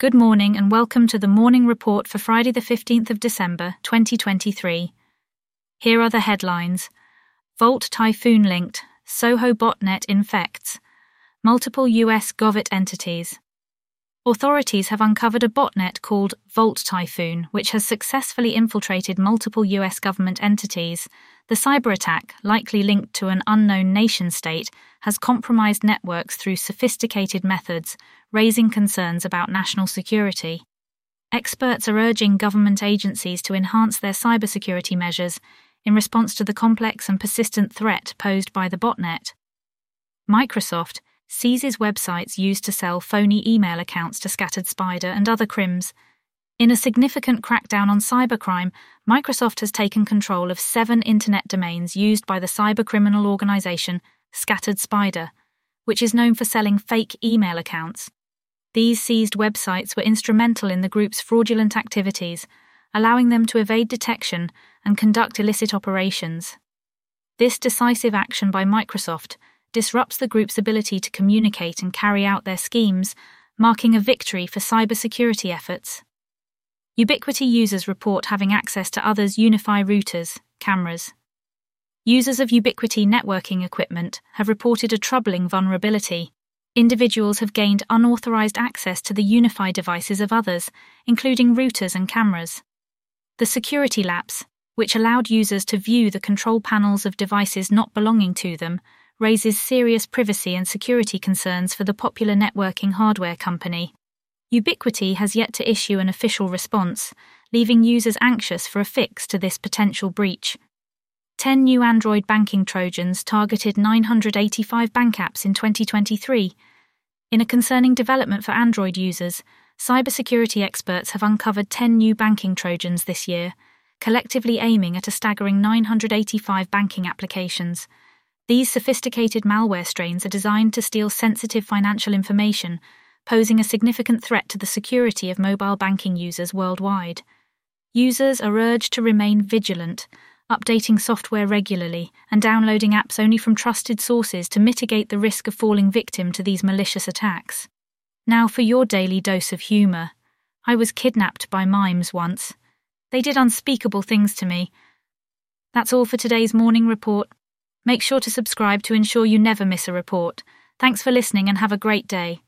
Good morning and welcome to the morning report for Friday, the 15th of December, 2023. Here are the headlines Volt Typhoon linked, Soho botnet infects, multiple US Govit entities. Authorities have uncovered a botnet called Volt Typhoon, which has successfully infiltrated multiple US government entities. The cyber attack, likely linked to an unknown nation state, has compromised networks through sophisticated methods, raising concerns about national security. Experts are urging government agencies to enhance their cybersecurity measures in response to the complex and persistent threat posed by the botnet. Microsoft seizes websites used to sell phony email accounts to Scattered Spider and other crims. In a significant crackdown on cybercrime, Microsoft has taken control of seven internet domains used by the cybercriminal organization Scattered Spider, which is known for selling fake email accounts. These seized websites were instrumental in the group's fraudulent activities, allowing them to evade detection and conduct illicit operations. This decisive action by Microsoft disrupts the group's ability to communicate and carry out their schemes, marking a victory for cybersecurity efforts. Ubiquiti users report having access to others' UniFi routers, cameras. Users of Ubiquiti networking equipment have reported a troubling vulnerability. Individuals have gained unauthorized access to the UniFi devices of others, including routers and cameras. The security lapse, which allowed users to view the control panels of devices not belonging to them, raises serious privacy and security concerns for the popular networking hardware company. Ubiquiti has yet to issue an official response, leaving users anxious for a fix to this potential breach. 10 new Android banking Trojans targeted 985 bank apps in 2023. In a concerning development for Android users, cybersecurity experts have uncovered 10 new banking Trojans this year, collectively aiming at a staggering 985 banking applications. These sophisticated malware strains are designed to steal sensitive financial information, posing a significant threat to the security of mobile banking users worldwide. Users are urged to remain vigilant, updating software regularly and downloading apps only from trusted sources to mitigate the risk of falling victim to these malicious attacks. Now for your daily dose of humour. I was kidnapped by mimes once. They did unspeakable things to me. That's all for today's morning report. Make sure to subscribe to ensure you never miss a report. Thanks for listening and have a great day.